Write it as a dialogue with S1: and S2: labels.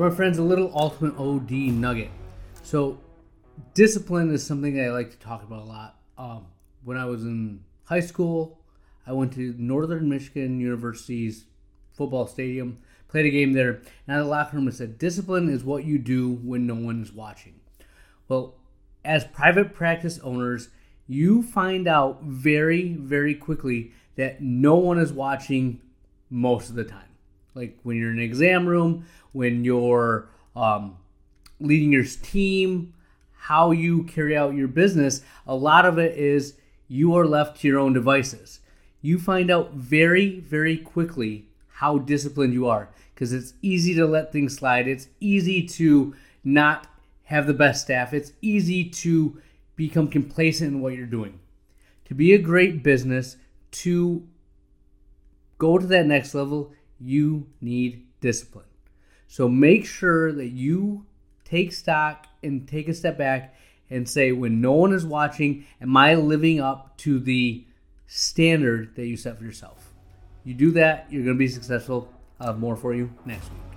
S1: My friends, a little ultimate OD nugget. So, discipline is something that I like to talk about a lot. Um, when I was in high school, I went to Northern Michigan University's football stadium, played a game there, and the locker room it said, Discipline is what you do when no one is watching. Well, as private practice owners, you find out very, very quickly that no one is watching most of the time. Like when you're in an exam room, when you're um, leading your team, how you carry out your business, a lot of it is you are left to your own devices. You find out very, very quickly how disciplined you are because it's easy to let things slide. It's easy to not have the best staff. It's easy to become complacent in what you're doing. To be a great business, to go to that next level, you need discipline. So make sure that you take stock and take a step back and say, when no one is watching, am I living up to the standard that you set for yourself? You do that, you're going to be successful. I'll have more for you next week.